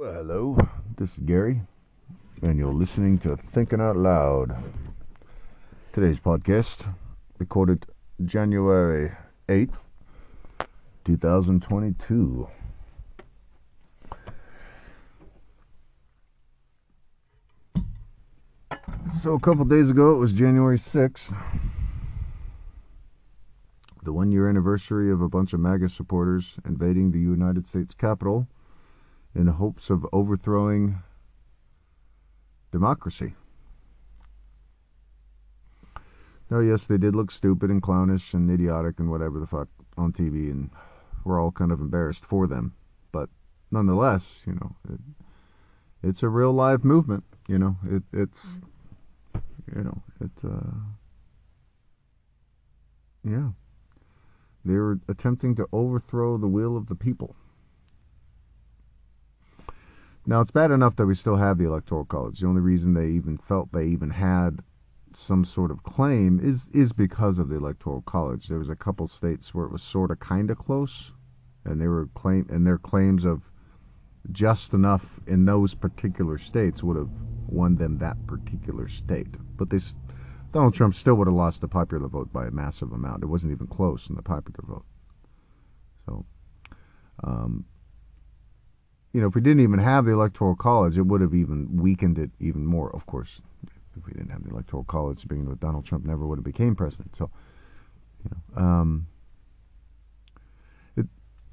Well, hello, this is Gary, and you're listening to Thinking Out Loud. Today's podcast, recorded January 8th, 2022. So, a couple days ago, it was January 6th, the one year anniversary of a bunch of MAGA supporters invading the United States Capitol in hopes of overthrowing democracy. Now, yes, they did look stupid and clownish and idiotic and whatever the fuck on TV, and we're all kind of embarrassed for them. But nonetheless, you know, it, it's a real live movement. You know, it, it's, you know, it's, uh, yeah. They're attempting to overthrow the will of the people. Now, it's bad enough that we still have the Electoral College. The only reason they even felt they even had some sort of claim is is because of the Electoral College. There was a couple states where it was sort of kind of close, and they were claim and their claims of just enough in those particular states would have won them that particular state. But Donald Trump still would have lost the popular vote by a massive amount. It wasn't even close in the popular vote. So, um, you know, if we didn't even have the Electoral College, it would have even weakened it even more. Of course, if we didn't have the Electoral College, with Donald Trump, never would have became president. So, you know, um, it,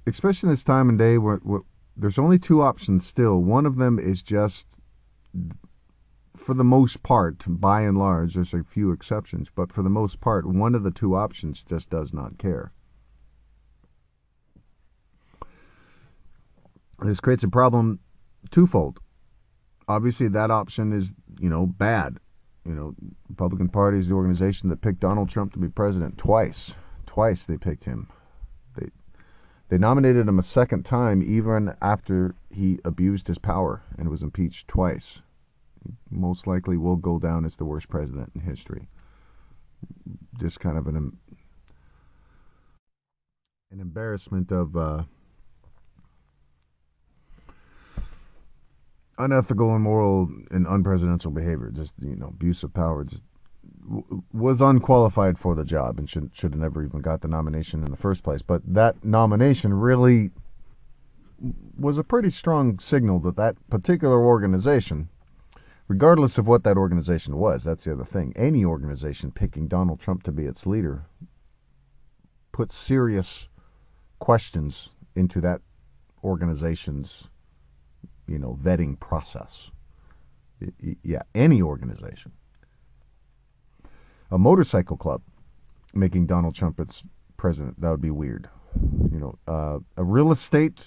especially in this time and day where, where there's only two options still. One of them is just, for the most part, by and large, there's a few exceptions, but for the most part, one of the two options just does not care. This creates a problem twofold. Obviously, that option is, you know, bad. You know, Republican Party is the organization that picked Donald Trump to be president twice. Twice they picked him. They they nominated him a second time, even after he abused his power and was impeached twice. He most likely will go down as the worst president in history. Just kind of an an embarrassment of. Uh, unethical, immoral, and unpresidential behavior. Just you know, abuse of power. Just was unqualified for the job and should should have never even got the nomination in the first place. But that nomination really was a pretty strong signal that that particular organization, regardless of what that organization was, that's the other thing. Any organization picking Donald Trump to be its leader put serious questions into that organization's you know, vetting process. Yeah, any organization. A motorcycle club making Donald Trump its president, that would be weird. You know, uh, a real estate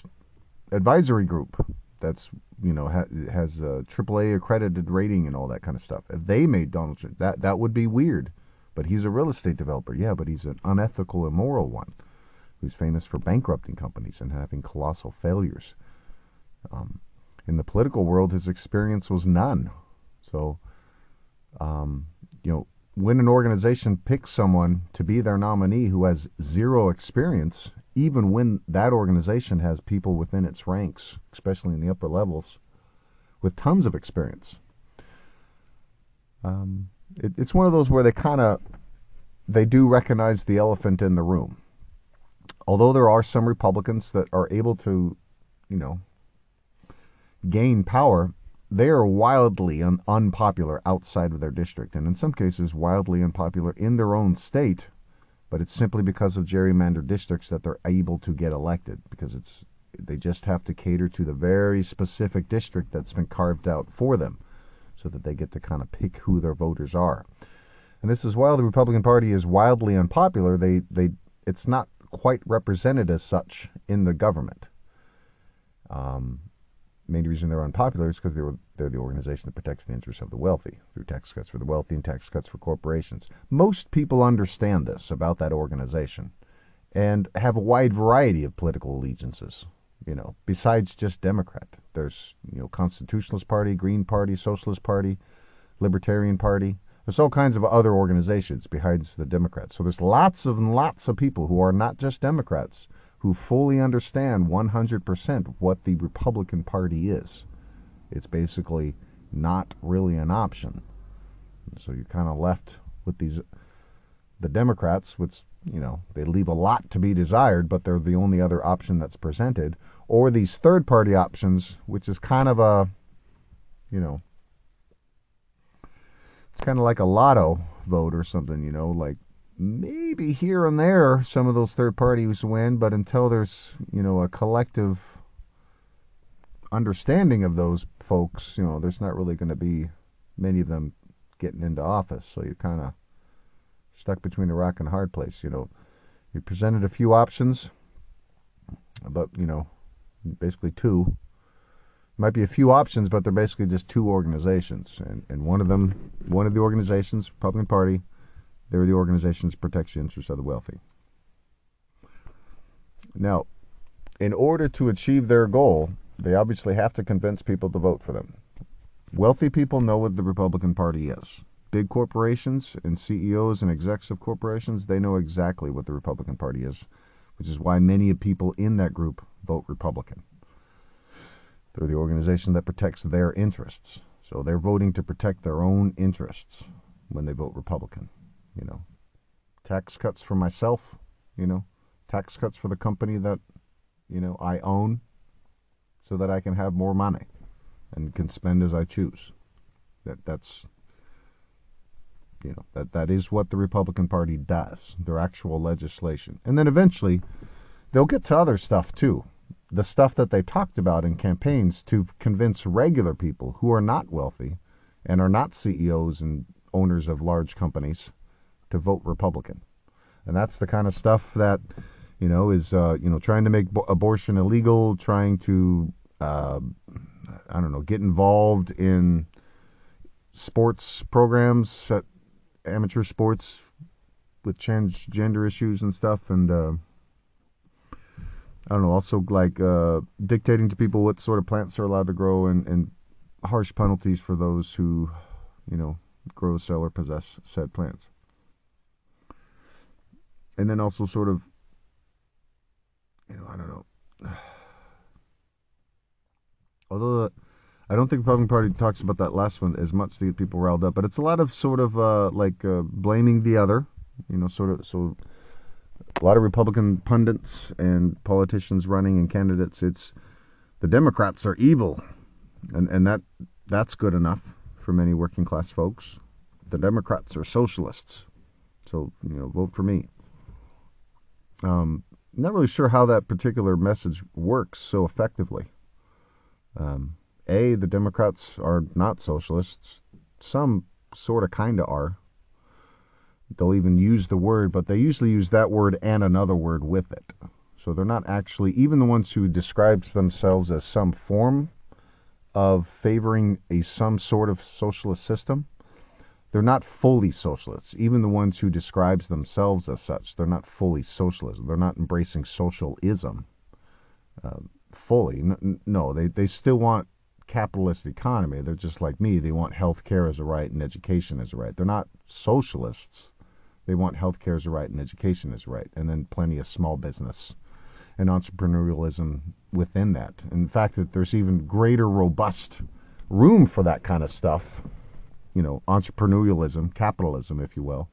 advisory group that's, you know, ha- has a AAA accredited rating and all that kind of stuff. If they made Donald Trump, that, that would be weird. But he's a real estate developer. Yeah, but he's an unethical, immoral one who's famous for bankrupting companies and having colossal failures. Um, in the political world, his experience was none. So, um, you know, when an organization picks someone to be their nominee who has zero experience, even when that organization has people within its ranks, especially in the upper levels, with tons of experience, um, it, it's one of those where they kind of they do recognize the elephant in the room. Although there are some Republicans that are able to, you know, gain power, they are wildly un- unpopular outside of their district, and in some cases, wildly unpopular in their own state. But it's simply because of gerrymandered districts that they're able to get elected, because it's they just have to cater to the very specific district that's been carved out for them, so that they get to kind of pick who their voters are. And this is while the Republican Party is wildly unpopular, they they it's not quite represented as such in the government. Um, main reason they're unpopular is because they're, they're the organization that protects the interests of the wealthy through tax cuts for the wealthy and tax cuts for corporations. Most people understand this about that organization and have a wide variety of political allegiances. You know, besides just Democrat, there's you know Constitutionalist Party, Green Party, Socialist Party, Libertarian Party. There's all kinds of other organizations behind the Democrats. So there's lots of lots of people who are not just Democrats who fully understand 100% what the Republican Party is. It's basically not really an option. So you're kind of left with these the Democrats, which you know they leave a lot to be desired, but they're the only other option that's presented, or these third party options, which is kind of a you know it's kind of like a lotto vote or something, you know, like maybe here and there some of those third parties win, but until there's, you know, a collective understanding of those folks, you know, there's not really going to be many of them getting into office. So you're kind of stuck between a rock and a hard place. You know, you presented a few options, but you know, basically two. Might be a few options, but they're basically just two organizations, and and one of them, one of the organizations, Republican Party, they're the organizations that protects the interests of the wealthy. Now, in order to achieve their goal, they obviously have to convince people to vote for them. Wealthy people know what the Republican Party is. Big corporations and CEOs and execs of corporations, they know exactly what the Republican Party is, which is why many people in that group vote Republican. They're the organization that protects their interests. So they're voting to protect their own interests when they vote Republican. You know, tax cuts for myself, you know, tax cuts for the company that, you know, I own so that I can have more money and can spend as I choose. That that's you know that that is what the Republican Party does. Their actual legislation, and then eventually they'll get to other stuff too. The stuff that they talked about in campaigns to convince regular people who are not wealthy and are not CEOs and owners of large companies to vote Republican. And that's the kind of stuff that you know is uh, you know trying to make abortion illegal, trying to uh, I don't know, get involved in sports programs, at amateur sports with transgender issues and stuff, and uh, I don't know, also like uh, dictating to people what sort of plants are allowed to grow and, and harsh penalties for those who, you know, grow, sell, or possess said plants. And then also sort of, you know, I don't know although I don't think the Republican Party talks about that last one as much to get people riled up, but it's a lot of sort of uh, like uh, blaming the other, you know, sort of so a lot of Republican pundits and politicians running and candidates. It's the Democrats are evil, and and that that's good enough for many working class folks. The Democrats are socialists, so you know, vote for me. Um, not really sure how that particular message works so effectively. Um, a, the Democrats are not socialists. Some sort of kind of are. They'll even use the word, but they usually use that word and another word with it. So they're not actually, even the ones who describes themselves as some form of favoring a some sort of socialist system, they're not fully socialists. Even the ones who describes themselves as such, they're not fully socialist. They're not embracing socialism. Uh, fully. No, they, they still want capitalist economy. They're just like me. They want health care as a right and education as a right. They're not socialists. They want health care as a right and education as a right. And then plenty of small business and entrepreneurialism within that. In fact, that there's even greater robust room for that kind of stuff, you know, entrepreneurialism, capitalism, if you will,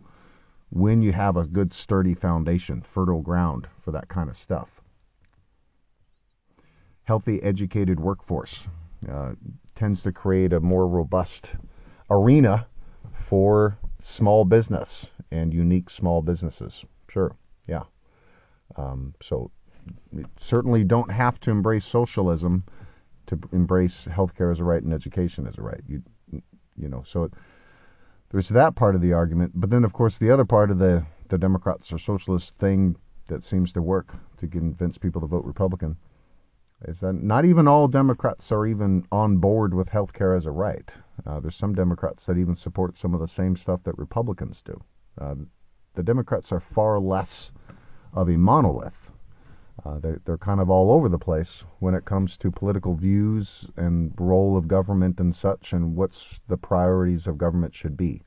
when you have a good sturdy foundation, fertile ground for that kind of stuff healthy, educated workforce uh, tends to create a more robust arena for small business and unique small businesses. Sure, yeah. Um, so certainly don't have to embrace socialism to embrace healthcare as a right and education as a right. You, you know, so it, there's that part of the argument, but then of course the other part of the the Democrats or socialist thing that seems to work to convince people to vote Republican is that not even all Democrats are even on board with health care as a right. Uh, there's some Democrats that even support some of the same stuff that Republicans do. Uh, the Democrats are far less of a monolith. Uh, they, they're kind of all over the place when it comes to political views and role of government and such, and what's the priorities of government should be.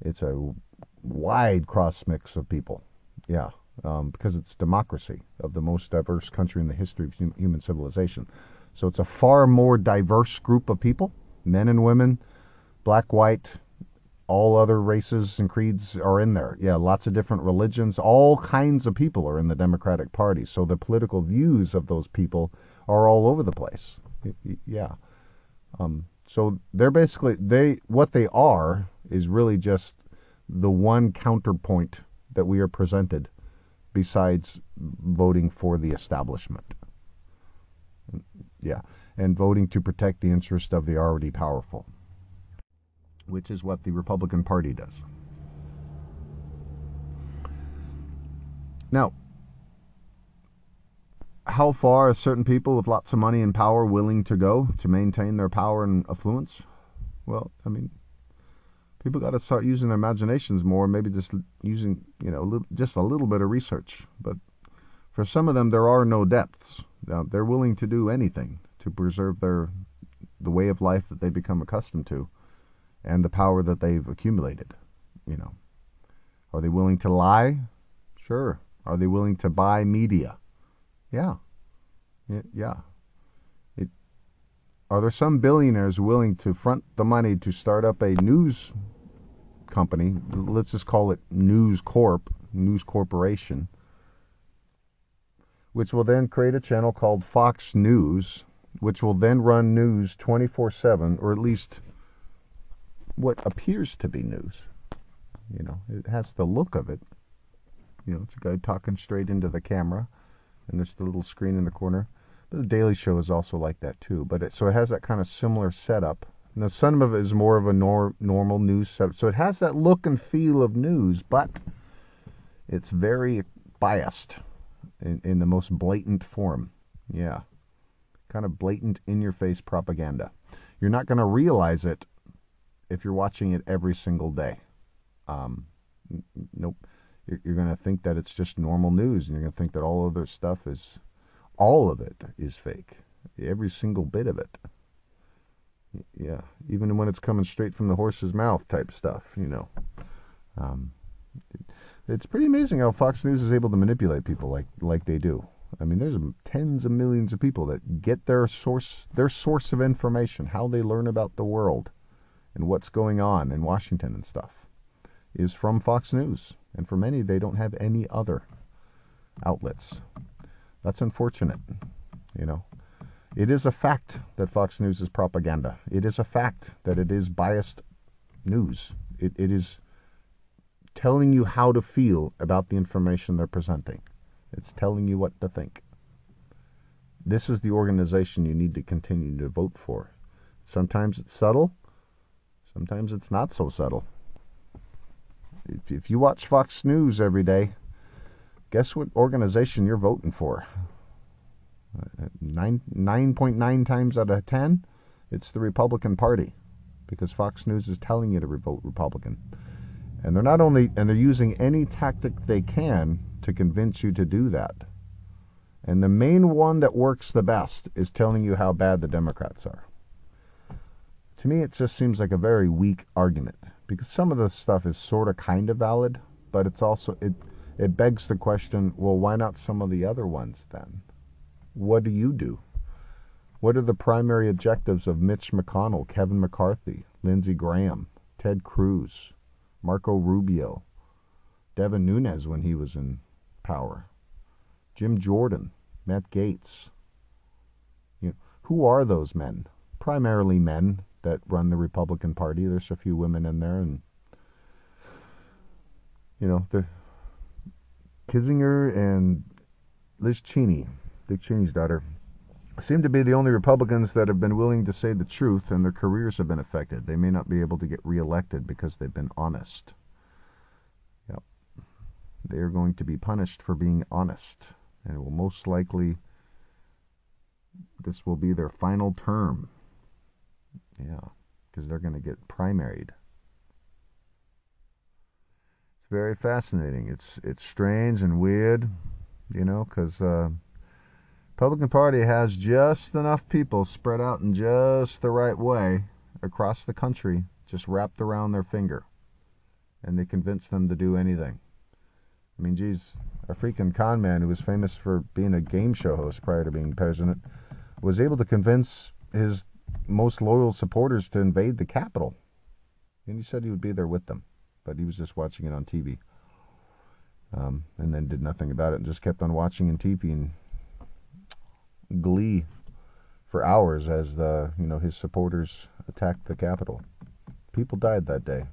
It's a wide cross mix of people. Yeah um, because it's democracy of the most diverse country in the history of hum- human civilization. So it's a far more diverse group of people, men and women, black, white, all other races and creeds are in there. Yeah, lots of different religions, all kinds of people are in the Democratic Party. So the political views of those people are all over the place. Yeah. Um, so they're basically they what they are is really just the one counterpoint that we are presented besides voting for the establishment. Yeah, and voting to protect the interest of the already powerful which is what the Republican Party does. Now, how far are certain people with lots of money and power willing to go to maintain their power and affluence? Well, I mean, people got to start using their imaginations more. Maybe just using, you know, just a little bit of research. But for some of them, there are no depths. Now, they're willing to do anything to preserve their the way of life that they become accustomed to and the power that they've accumulated. You know, are they willing to lie? Sure. Are they willing to buy media? Yeah. Yeah. It, are there some billionaires willing to front the money to start up a news company? Let's just call it News Corp, News Corporation, which will then create a channel called Fox News, which will then run news 24 7, or at least what appears to be news. You know, it has the look of it. You know, it's a guy talking straight into the camera, and there's the little screen in the corner. But the Daily Show is also like that too. But it, so it has that kind of similar setup. Now, some of it is more of a nor- normal news setup. So it has that look and feel of news, but it's very biased in, in the most blatant form. Yeah. Kind of blatant, in your face propaganda. You're not going to realize it if you're watching it every single day. Um, nope. You're, you're going to think that it's just normal news, and you're going to think that all of this stuff is, all of it is fake. Every single bit of it. Yeah, even when it's coming straight from the horse's mouth type stuff, you know. Um, it, it's pretty amazing how Fox News is able to manipulate people like like they do. I mean, there's tens of millions of people that get their source their source of information, how they learn about the world, and what's going on in Washington and stuff is from Fox News. And for many, they don't have any other outlets. That's unfortunate, you know. It is a fact that Fox News is propaganda. It is a fact that it is biased news. It, it is telling you how to feel about the information they're presenting. It's telling you what to think. This is the organization you need to continue to vote for. Sometimes it's subtle, Sometimes it's not so subtle. If, if you watch Fox News every day, guess what organization you're voting for? Nine nine point nine times out of ten, it's the Republican Party, because Fox News is telling you to vote Republican, and they're not only and they're using any tactic they can to convince you to do that. And the main one that works the best is telling you how bad the Democrats are to me, it just seems like a very weak argument because some of the stuff is sort of kind of valid, but it's also it it begs the question: Well, why not some of the other ones then? What do you do? What are the primary objectives of Mitch McConnell, Kevin McCarthy, Lindsey Graham, Ted Cruz, Marco Rubio, Devin Nunes when he was in power, Jim Jordan, Matt Gaetz? You know, who are those men? Primarily men that run the Republican Party. There's a few women in there, and you know the Kinzinger and Liz Cheney, Dick Cheney's daughter, seem to be the only Republicans that have been willing to say the truth, and their careers have been affected. They may not be able to get reelected because they've been honest. Yep, they are going to be punished for being honest, and will most likely this will be their final term. Yeah, because they're going to get primaried. It's very fascinating. It's it's strange and weird, you know, because uh, Republican Party has just enough people spread out in just the right way across the country, just wrapped around their finger, and they convince them to do anything. I mean, geez, a freaking con man who was famous for being a game show host prior to being president was able to convince his most loyal supporters to invade the Capitol. And he said he would be there with them, but he was just watching it on TV. Um, and then did nothing about it and just kept on watching and TV and glee for hours as the you know his supporters attacked the Capitol. People died that day.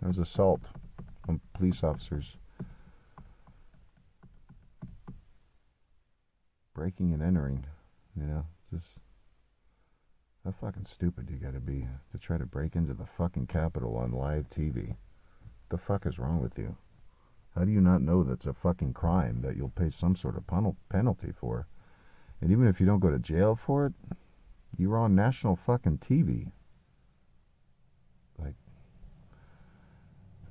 There was assault on police officers. Breaking and entering, you know, just how fucking stupid you gotta be to try to break into the fucking Capitol on live TV. The fuck is wrong with you? How do you not know that's a fucking crime that you'll pay some sort of penalty for? And even if you don't go to jail for it, you're on national fucking TV.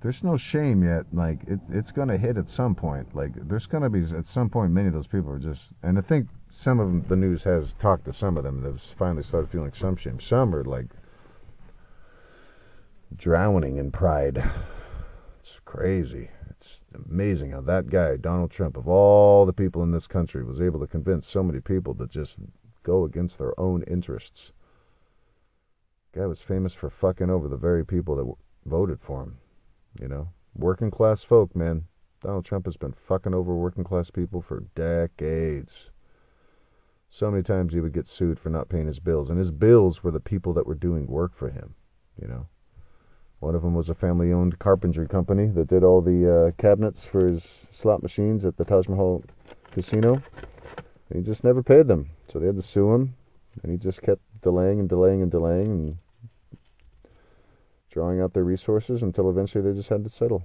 There's no shame yet. Like, it, it's going to hit at some point. Like, there's going to be, at some point, many of those people are just, and I think some of the news has talked to some of them that have finally started feeling some shame. Some are like drowning in pride. It's crazy. It's amazing how that guy, Donald Trump, of all the people in this country, was able to convince so many people to just go against their own interests. Guy was famous for fucking over the very people that w- voted for him. You know, working class folk, man. Donald Trump has been fucking over working class people for decades. So many times he would get sued for not paying his bills, and his bills were the people that were doing work for him. You know, one of them was a family-owned carpentry company that did all the uh, cabinets for his slot machines at the Taj Mahal casino. And he just never paid them. So they had to sue him, and he just kept delaying and delaying and delaying and drawing out their resources until eventually they just had to settle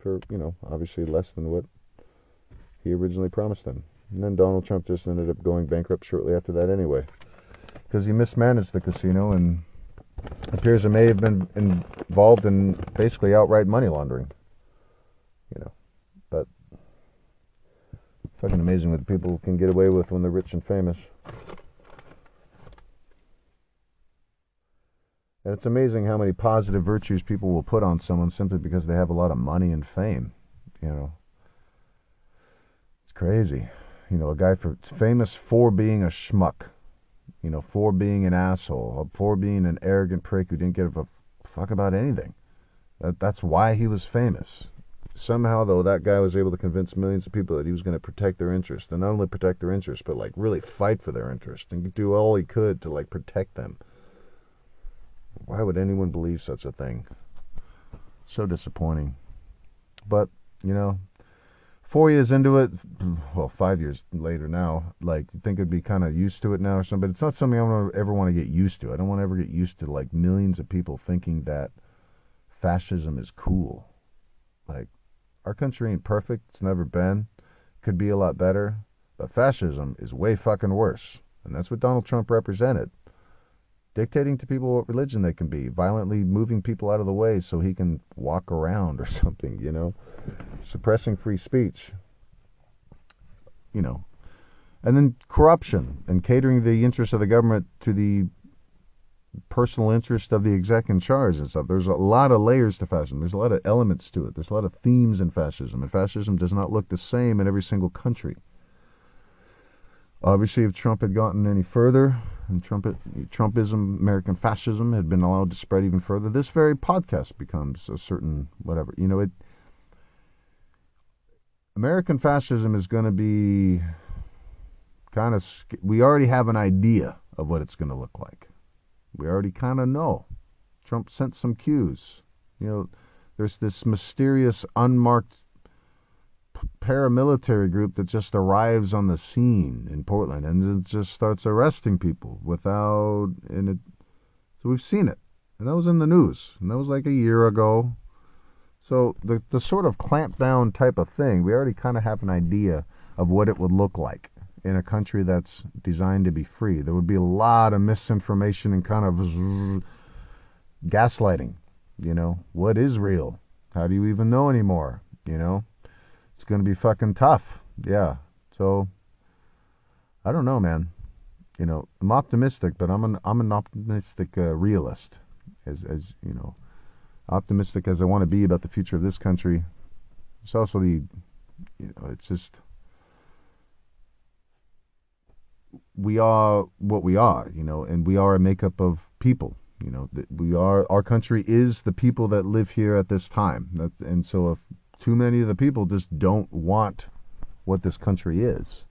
for, you know, obviously less than what he originally promised them. And then Donald Trump just ended up going bankrupt shortly after that anyway. Because he mismanaged the casino and appears to may have been involved in basically outright money laundering. You know, but Fucking amazing what people can get away with when they're rich and famous. And it's amazing how many positive virtues people will put on someone simply because they have a lot of money and fame. You know, it's crazy. You know, a guy for famous for being a schmuck. You know, for being an asshole, uh, for being an arrogant prick who didn't give a fuck about anything. That that's why he was famous somehow though that guy was able to convince millions of people that he was going to protect their interests, and not only protect their interests, but like really fight for their interests and do all he could to like protect them why would anyone believe such a thing so disappointing but you know four years into it well five years later now like you think i'd be kind of used to it now or something but it's not something i ever want to get used to i don't want to ever get used to like millions of people thinking that fascism is cool like our country ain't perfect. It's never been. Could be a lot better. But fascism is way fucking worse. And that's what Donald Trump represented. Dictating to people what religion they can be, violently moving people out of the way so he can walk around or something, you know, suppressing free speech, you know, and then corruption and catering the interests of the government to the personal interest of the exec in charge and stuff. There's a lot of layers to fascism. There's a lot of elements to it. There's a lot of themes in fascism, and fascism does not look the same in every single country. Obviously, if Trump had gotten any further, and Trump, Trumpism, American fascism had been allowed to spread even further, this very podcast becomes a certain whatever. You know, it. American fascism is going to be kind of. We already have an idea of what it's going to look like. We already kind of know. Trump sent some cues. You know, there's this mysterious, unmarked paramilitary group that just arrives on the scene in Portland and it just starts arresting people without and it so we've seen it and that was in the news and that was like a year ago so the the sort of clamp down type of thing we already kind of have an idea of what it would look like in a country that's designed to be free. There would be a lot of misinformation and kind of gaslighting. You know, what is real? How do you even know anymore? You know, it's going to be fucking tough. Yeah. So, I don't know, man. You know, I'm optimistic, but I'm an I'm an optimistic uh, realist, as as you know, optimistic as I want to be about the future of this country. It's also the, you know, it's just we are what we are, you know, and we are a makeup of people. You know, that we are our country is the people that live here at this time. That's, and so if too many of the people just don't want what this country is,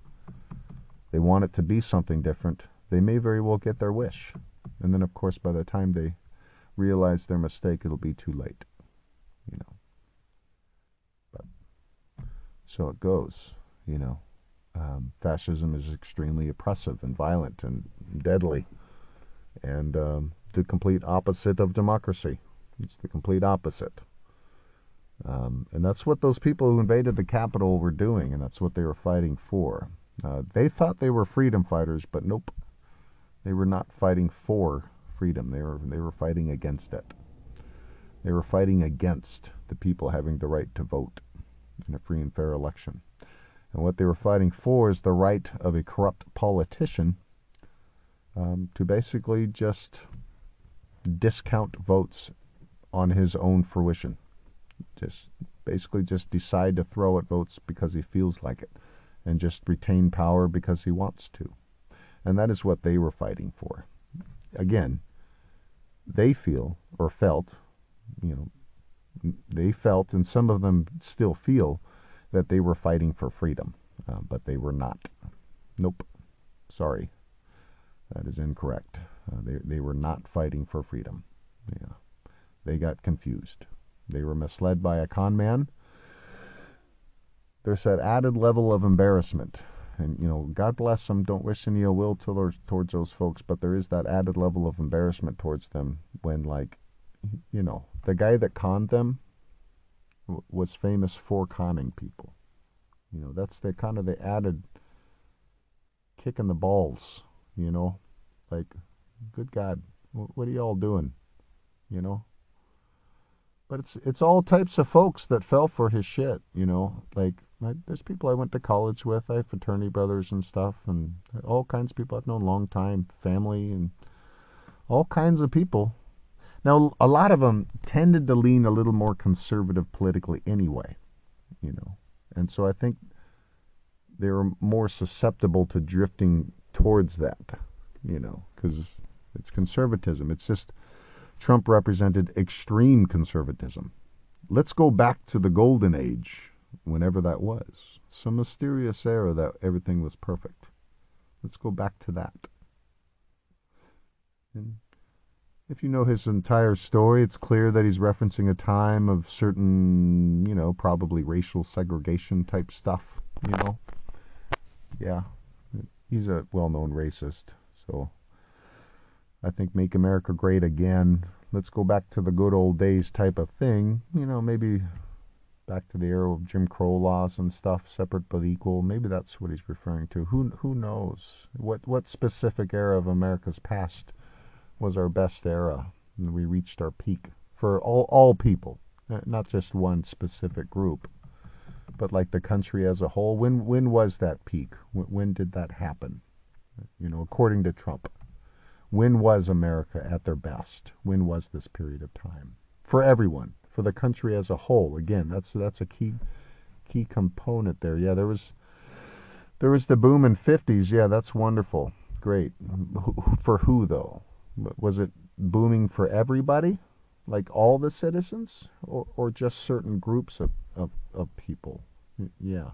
they want it to be something different. They may very well get their wish, and then of course by the time they realize their mistake, it'll be too late. You know. But so it goes. You know. Um, fascism is extremely oppressive and violent and deadly, and um, the complete opposite of democracy. It's the complete opposite. Um, and that's what those people who invaded the Capitol were doing, and that's what they were fighting for. Uh, they thought they were freedom fighters, but nope. They were not fighting for freedom. They were they were fighting against it. They were fighting against the people having the right to vote in a free and fair election. And what they were fighting for is the right of a corrupt politician um, to basically just discount votes on his own fruition. Just basically just decide to throw at votes because he feels like it and just retain power because he wants to. And that is what they were fighting for. Again, they feel or felt, you know, they felt, and some of them still feel, that they were fighting for freedom, uh, but they were not. Nope. Sorry. That is incorrect. Uh, they, they were not fighting for freedom. Yeah. They got confused. They were misled by a con man. There's that added level of embarrassment. And, you know, God bless them. Don't wish any ill will towards, those folks, but there is that added level of embarrassment towards them when, like, you know, the guy that conned them was famous for conning people. You know, that's the kind of the added kick in the balls, you know, like, good God, what are y'all doing? You know? But it's it's all types of folks that fell for his shit, you know. Like there's people I went to college with, I have fraternity brothers and stuff, and all kinds of people I've known a long time, family, and all kinds of people now, a lot of them tended to lean a little more conservative politically anyway, you know, and so I think they were more susceptible to drifting towards that, you know, because it's conservatism. It's just Trump represented extreme conservatism. Let's go back to the golden age, whenever that was. Some mysterious era that everything was perfect. Let's go back to that. And if you know his entire story, it's clear that he's referencing a time of certain, you know, probably racial segregation type stuff, you know. Yeah. He's a well-known racist. So I think make America great again. Let's go back to the good old days type of thing. You know, maybe back to the era of Jim Crow laws and stuff, separate but equal. Maybe that's what he's referring to. Who who knows? What what specific era of America's past was our best era. And we reached our peak for all, all people, uh, not just one specific group, but like the country as a whole. When, when was that peak? When, when did that happen? You know, according to Trump. When was America at their best? When was this period of time? For everyone, for the country as a whole. Again, that's that's a key key component there. Yeah, there was there was the boom in 50s. Yeah, that's wonderful. Great. For who though? Was it booming for everybody, like all the citizens, or, or just certain groups of, of, of people? Yeah.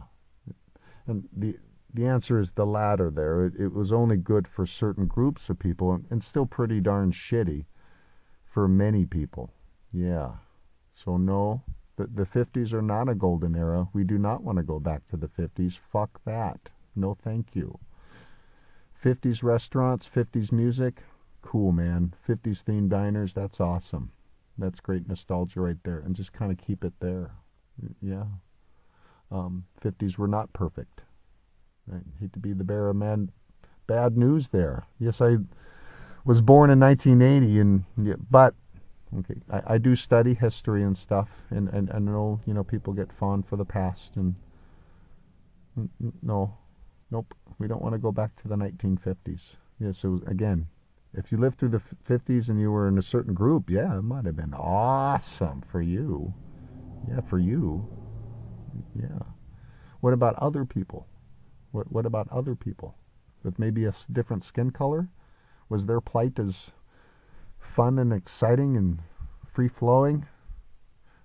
And the the answer is the latter there. It, it was only good for certain groups of people and, and still pretty darn shitty for many people. Yeah. So no, the, the 50s are not a golden era. We do not want to go back to the 50s. Fuck that. No thank you. 50s restaurants, 50s music, cool, man. 50s themed diners, that's awesome. That's great nostalgia right there. And just kind of keep it there. Yeah. Um, 50s were not perfect. I hate to be the bearer of bad news there. Yes, I was born in 1980, and but okay, I, I do study history and stuff, and, and I know you know people get fond for the past, and no, nope, we don't want to go back to the 1950s. Yes, it was again if you lived through the 50s and you were in a certain group, yeah, it might have been awesome for you. Yeah, for you. Yeah. What about other people? What what about other people? with maybe a different skin color? Was their plight as fun and exciting and free flowing?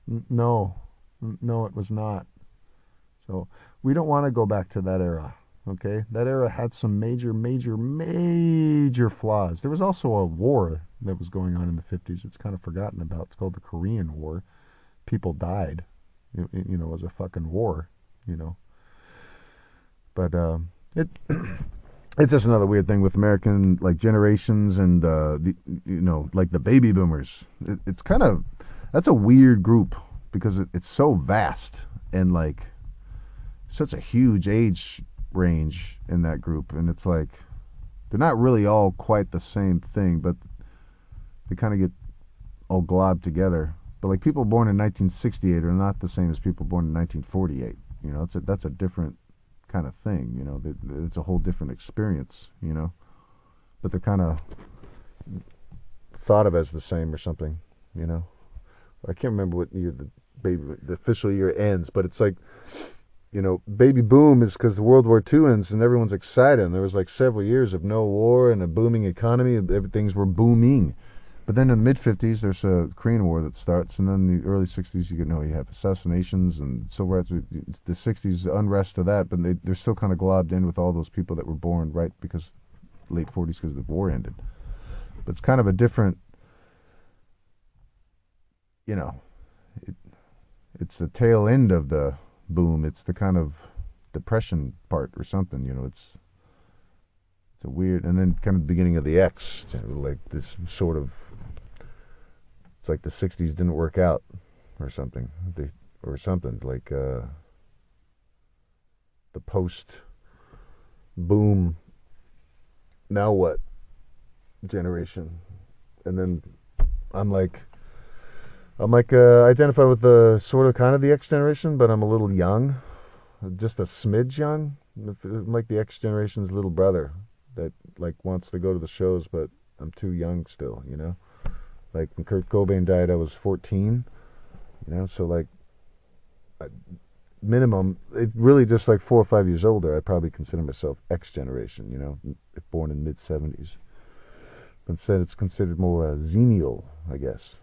N- no, no, it was not. So we don't want to go back to that era. Okay, that era had some major, major, major flaws. There was also a war that was going on in the 50s. It's kind of forgotten about. It's called the Korean War. People died. It, you know, it was a fucking war. You know, but um, it it's just another weird thing with American like generations and uh, the, you know like the baby boomers. It, it's kind of that's a weird group because it, it's so vast and like such a huge age range in that group, and it's like they're not really all quite the same thing, but they kind of get all globbed together. But like people born in 1968 are not the same as people born in 1948. You know, it's a, that's a different kind of thing. You know, it's a whole different experience. You know, but they're kind of thought of as the same or something. You know, I can't remember what year the baby the official year ends, but it's like you know, baby boom is because World War II ends and everyone's excited. And there was like several years of no war and a booming economy. Everything's were booming. But then in the mid 50s, there's a Korean War that starts, and then the early 60s, you know, you have assassinations and civil rights. The 60s unrest of that, but they, they're still kind of globbed in with all those people that were born right because late 40s because the war ended. But it's kind of a different, you know, it, it's the tail end of the boom. It's the kind of depression part or something. You know, it's it's a weird, and then kind of the beginning of the X, like this sort of. It's like the '60s didn't work out, or something, they, or something like uh, the post boom. Now what? Generation, and then I'm like I'm like uh, identify with the sort of kind of the X generation, but I'm a little young, just a smidge young. I'm like the X generation's little brother that like wants to go to the shows, but I'm too young still. You know, like when Kurt Cobain died, I was 14. You know, so like I, minimum, it really just like four or five years older. I probably consider myself X generation. You know, born in mid 70s. But Instead, it's considered more uh, xennial, I guess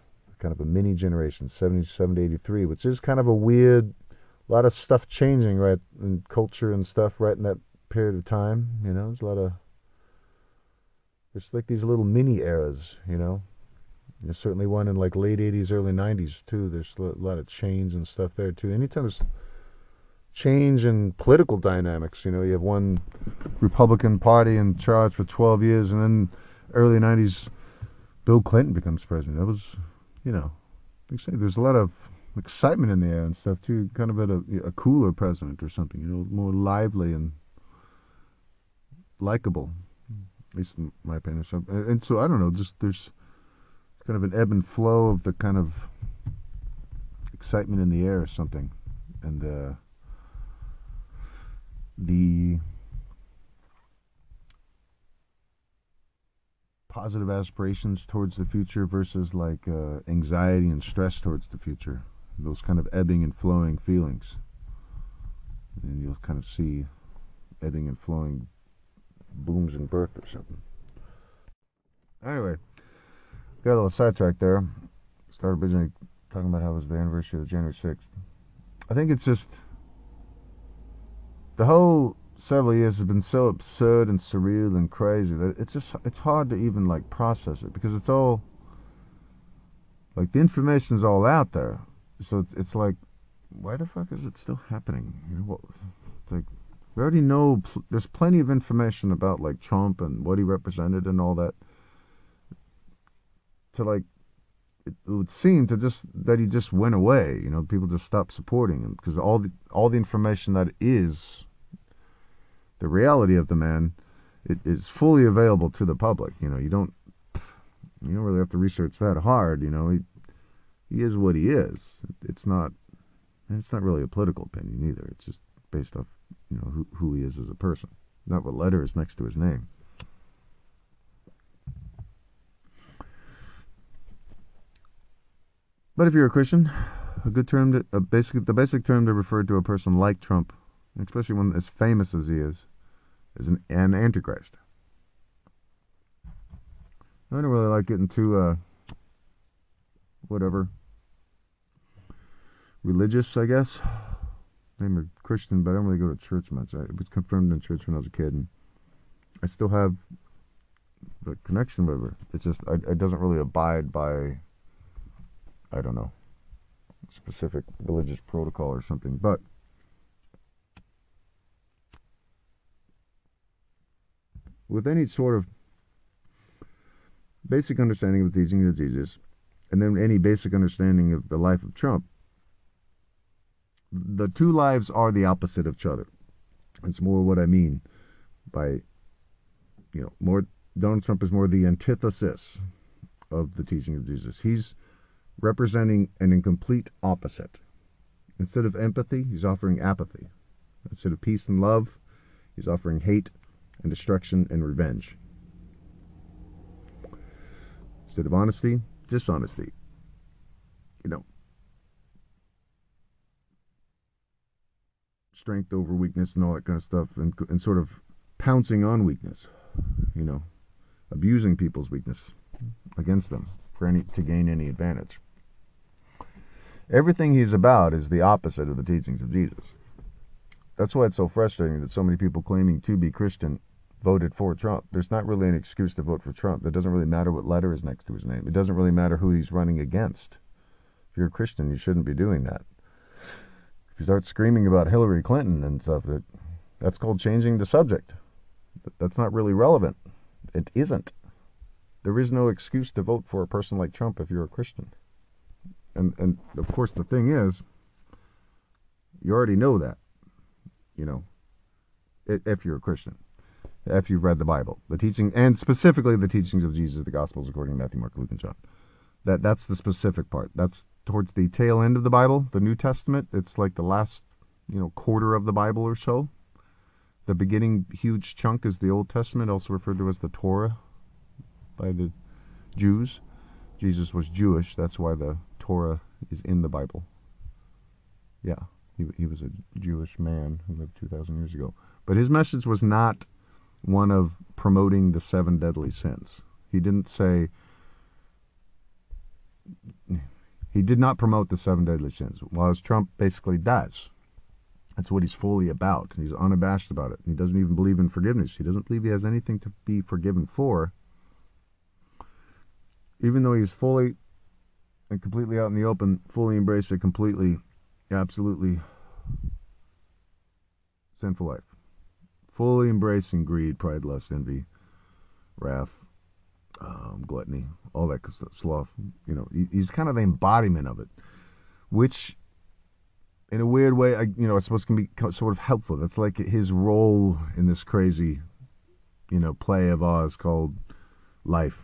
kind of a mini generation, 77 to 83, which is kind of a weird, a lot of stuff changing right in culture and stuff right in that period of time. You know, there's a lot of, it's like these little mini eras, you know. There's certainly one in like late 80s, early 90s too. There's a lot of change and stuff there too. Anytime there's change in political dynamics, you know, you have one Republican Party in charge for 12 years, and then early 90s, Bill Clinton becomes president. That was you know, like say, there's a lot of excitement in the air and stuff too. Kind of at a, a cooler president or something, you know, more lively and likable, at least in my opinion. So, and so I don't know, just there's kind of an ebb and flow of the kind of excitement in the air or something, and uh, the positive aspirations towards the future versus like uh, anxiety and stress towards the future. Those kind of ebbing and flowing feelings. And you'll kind of see ebbing and flowing booms and birth or something. Anyway, got a little sidetracked there. Started originally talking about how it was the anniversary of January 6th. I think it's just the whole several years have been so absurd and surreal and crazy that it's just it's hard to even like process it because it's all like the information's all out there so it's, it's like why the fuck is it still happening you know what it's like we already know pl- there's plenty of information about like Trump and what he represented and all that to like it, would seem to just that he just went away you know people just stopped supporting him because all the all the information that is the reality of the man it is fully available to the public. You know, you don't you don't really have to research that hard. You know, he he is what he is. It's not it's not really a political opinion either. It's just based off you know who who he is as a person, not what letter is next to his name. But if you're a Christian, a good term to a basic the basic term to refer to a person like Trump, especially one as famous as he is, is an, an antichrist. I don't really like getting too uh, whatever religious, I guess. I'm a Christian, but I don't really go to church much. I was confirmed in church when I was a kid, and I still have the connection with her. It's just I, it doesn't really abide by I don't know specific religious protocol or something, but with any sort of basic understanding of the teaching of Jesus, and then any basic understanding of the life of Trump, the two lives are the opposite of each other. It's more what I mean by, you know, more Donald Trump is more the antithesis of the teaching of Jesus. He's representing an incomplete opposite. Instead of empathy, he's offering apathy. Instead of peace and love, he's offering hate and destruction and revenge. Instead of honesty, dishonesty. You know, strength over weakness and all that kind of stuff, and, and sort of pouncing on weakness. You know, abusing people's weakness against them for any to gain any advantage. Everything he's about is the opposite of the teachings of Jesus. That's why it's so frustrating that so many people claiming to be Christian voted for Trump. There's not really an excuse to vote for Trump. It doesn't really matter what letter is next to his name. It doesn't really matter who he's running against. If you're a Christian, you shouldn't be doing that. You start screaming about Hillary Clinton and stuff, that that's called changing the subject. That's not really relevant. It isn't. There is no excuse to vote for a person like Trump if you're a Christian. And and of course the thing is, you already know that. You know, if you're a Christian, if you've read the Bible, the teaching, and specifically the teachings of Jesus, the Gospels according to Matthew, Mark, Luke, and John. That that's the specific part. That's towards the tail end of the Bible, the New Testament. It's like the last, you know, quarter of the Bible or so. The beginning huge chunk is the Old Testament, also referred to as the Torah by the Jews. Jesus was Jewish, that's why the Torah is in the Bible. Yeah, he, he was a Jewish man who lived 2,000 years ago. But his message was not one of promoting the seven deadly sins. He didn't say, he did not promote the seven deadly sins, whereas Trump basically does. That's what he's fully about. He's unabashed about it. He doesn't even believe in forgiveness. He doesn't believe he has anything to be forgiven for. Even though he's fully and completely out in the open, fully embraced a completely, absolutely sinful life. Fully embracing greed, pride, lust, envy, wrath, um, gluttony, all that sloth. You know, he's kind of the embodiment of it, which in a weird way, I, you know, it's supposed to be sort of helpful. That's like his role in this crazy, you know, play of Oz called life.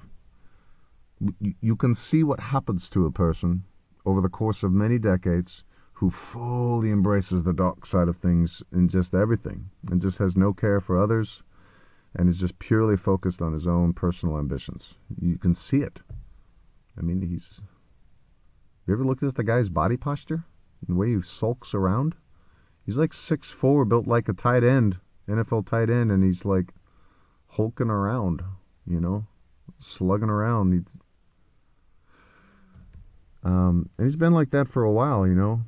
You can see what happens to a person over the course of many decades who fully embraces the dark side of things in just everything and just has no care for others and is just purely focused on his own personal ambitions. You can see it. I mean, he's. You ever looked at the guy's body posture? the way he sulks around. He's like six four, built like a tight end, NFL tight end, and he's like hulking around, you know, slugging around. He's, um, and he's been like that for a while, you know.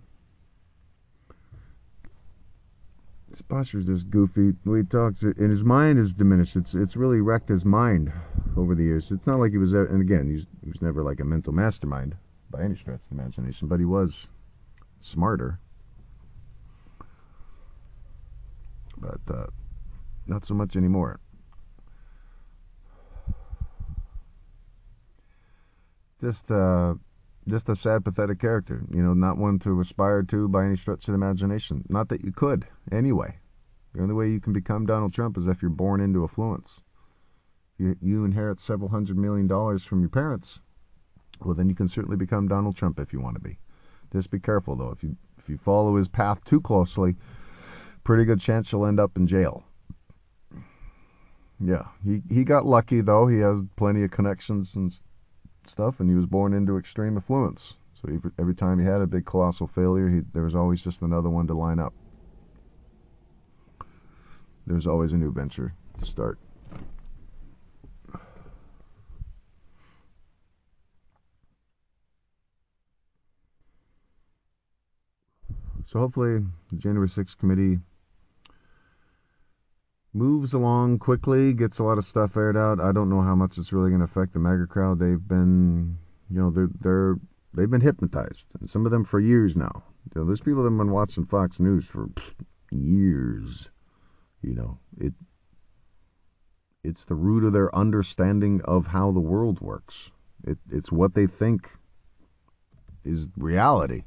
His posture's just goofy. He talks, and his mind is diminished. It's it's really wrecked his mind over the years. It's not like he was, and again, he's, he was never like a mental mastermind by any stretch of the imagination, but he was smarter. But uh, not so much anymore. Just uh, just a sad, pathetic character. You know, not one to aspire to by any stretch of the imagination. Not that you could, anyway. The only way you can become Donald Trump is if you're born into affluence. You, you inherit several hundred million dollars from your parents. Well, then you can certainly become Donald Trump if you want to be. Just be careful though. If you if you follow his path too closely, pretty good chance you'll end up in jail. Yeah, he he got lucky though. He has plenty of connections and stuff, and he was born into extreme affluence. So every time he had a big colossal failure, he, there was always just another one to line up. there's always a new venture to start. So hopefully the January 6th committee moves along quickly, gets a lot of stuff aired out. I don't know how much it's really going to affect the MAGA crowd. They've been, you know, they're they're they've been hypnotized, and some of them for years now. You know, there's people that have been watching Fox News for years. You know, it it's the root of their understanding of how the world works. It, it's what they think is reality.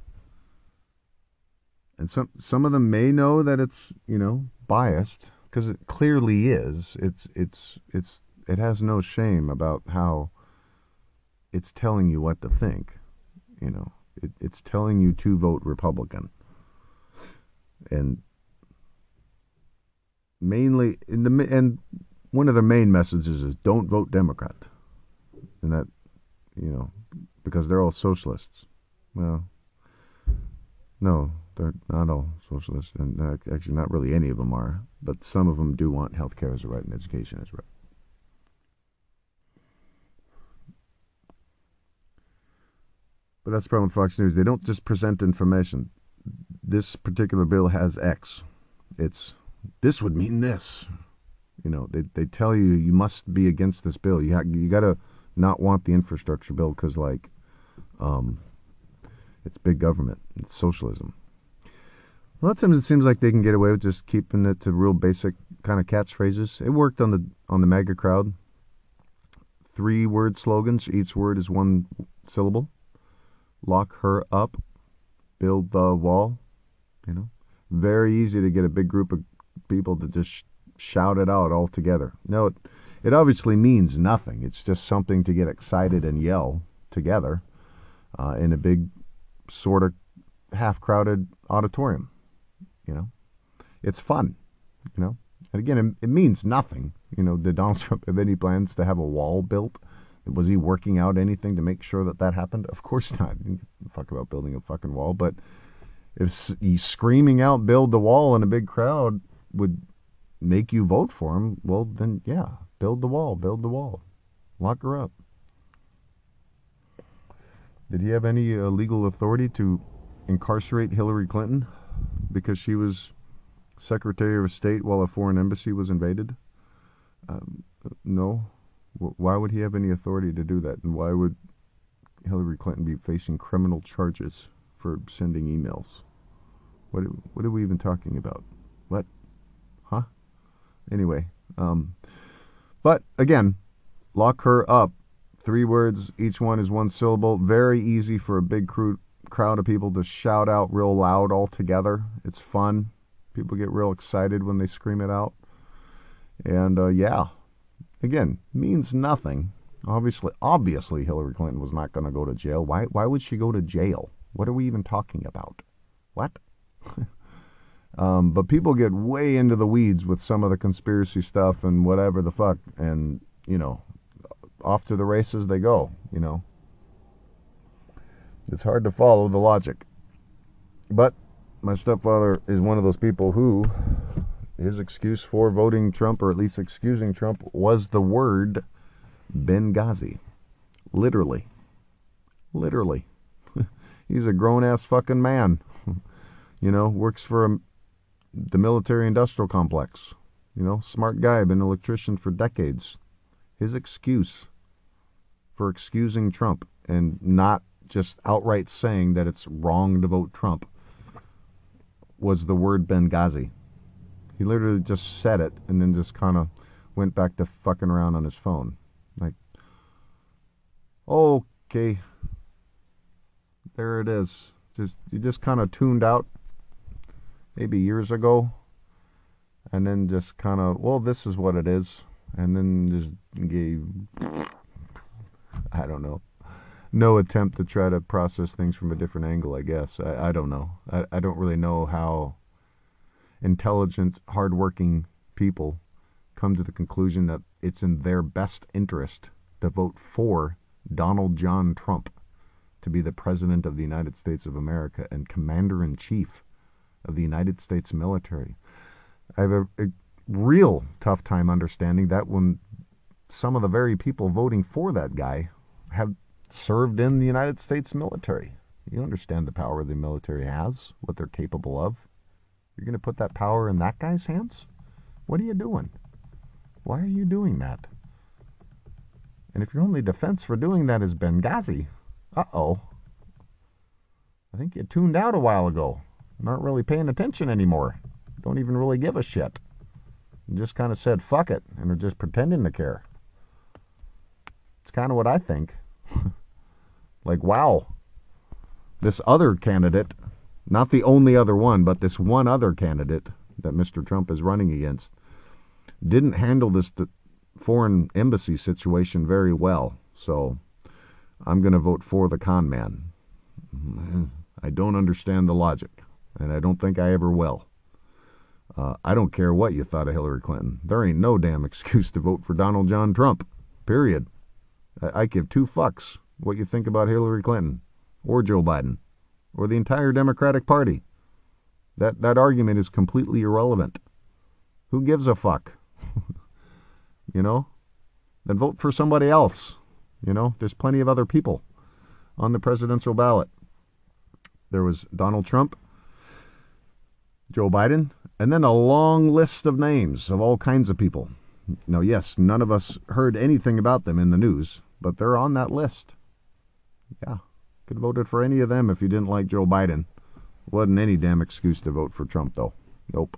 And some some of them may know that it's you know biased because it clearly is. It's it's it's it has no shame about how it's telling you what to think. You know, it, it's telling you to vote Republican. And mainly in the and one of the main messages is don't vote Democrat. And that you know, because they're all socialists. Well, no, they're not all socialists, and actually, not really any of them are. But some of them do want health care as a right and education as a right. But that's the problem with Fox News. They don't just present information. This particular bill has X. It's this would mean this. You know, they they tell you you must be against this bill. You ha- you got to not want the infrastructure bill because like, um, it's big government. It's socialism. A lot of times it seems like they can get away with just keeping it to real basic kind of catchphrases. It worked on the on the MAGA crowd. Three word slogans. Each word is one syllable. Lock her up. Build the wall. You know, very easy to get a big group of people to just sh- shout it out all together. No, it, it obviously means nothing. It's just something to get excited and yell together uh, in a big sort of half crowded auditorium. You know, it's fun. You know, and again, it, it means nothing. You know, did Donald Trump have any plans to have a wall built? Was he working out anything to make sure that that happened? Of course not. fuck about building a fucking wall, but if he's screaming out "build the wall" in a big crowd would make you vote for him, well then yeah, build the wall, build the wall, lock her up. Did he have any uh, legal authority to incarcerate Hillary Clinton because she was Secretary of State while a foreign embassy was invaded? Um, no. Why would he have any authority to do that? And why would Hillary Clinton be facing criminal charges for sending emails? What what are we even talking about? What? Huh? Anyway, um, but again, lock her up Three words, each one is one syllable. Very easy for a big crew, crowd of people to shout out real loud all together. It's fun. People get real excited when they scream it out. And uh, yeah, again, means nothing. Obviously, obviously, Hillary Clinton was not going to go to jail. Why? Why would she go to jail? What are we even talking about? What? um, but people get way into the weeds with some of the conspiracy stuff and whatever the fuck, and you know, off to the races they go, you know. It's hard to follow the logic. But my stepfather is one of those people who his excuse for voting Trump, or at least excusing Trump, was the word Benghazi. Literally. Literally. He's a grown ass fucking man. you know, works for a, the military industrial complex. You know, smart guy, been an electrician for decades. His excuse for excusing Trump and not just outright saying that it's wrong to vote Trump was the word Benghazi. He literally just said it and then just kind of went back to fucking around on his phone. Like, okay, there it is. Just you just kind of tuned out maybe years ago, and then just kind of well, this is what it is, and then just gave I don't know. No attempt to try to process things from a different angle, I guess. I, I don't know. I, I don't really know how intelligent, hardworking people come to the conclusion that it's in their best interest to vote for Donald John Trump to be the President of the United States of America and Commander in Chief of the United States military. I have a, a real tough time understanding that when some of the very people voting for that guy have served in the United States military. You understand the power the military has, what they're capable of. You're going to put that power in that guy's hands? What are you doing? Why are you doing that? And if your only defense for doing that is Benghazi, uh oh. I think you tuned out a while ago aren't really paying attention anymore. Don't even really give a shit. You just kind of said fuck it and are just pretending to care. It's kind of what I think. like, wow, this other candidate, not the only other one, but this one other candidate that Mr. Trump is running against, didn't handle this foreign embassy situation very well. So I'm going to vote for the con man. I don't understand the logic, and I don't think I ever will. Uh, I don't care what you thought of Hillary Clinton. There ain't no damn excuse to vote for Donald John Trump. Period. I, give two fucks what you think about Hillary Clinton or Joe Biden or the entire Democratic Party. That that argument is completely irrelevant. Who gives a fuck? you know? Then vote for somebody else. You know, there's plenty of other people on the presidential ballot. There was Donald Trump, Joe Biden, and then a long list of names of all kinds of people. Now, yes, none of us heard anything about them in the news, but they're on that list. Yeah, could have voted for any of them if you didn't like Joe Biden. Wasn't any damn excuse to vote for Trump, though. Nope.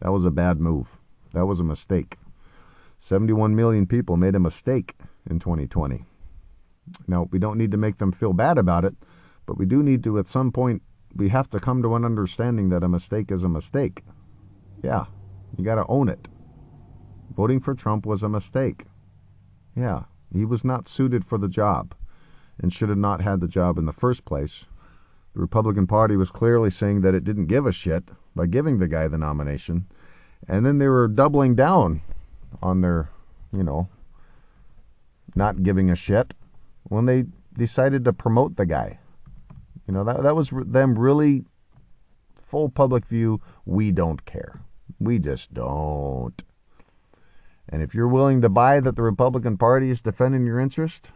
That was a bad move. That was a mistake. 71 million people made a mistake in 2020. Now, we don't need to make them feel bad about it, but we do need to, at some point, we have to come to an understanding that a mistake is a mistake. Yeah, you got to own it. Voting for Trump was a mistake. Yeah, he was not suited for the job and should have not had the job in the first place. The Republican Party was clearly saying that it didn't give a shit by giving the guy the nomination, and then they were doubling down on their, you know, not giving a shit when they decided to promote the guy. You know, that that was them really full public view, we don't care. We just don't. And if you're willing to buy that the Republican Party is defending your interest,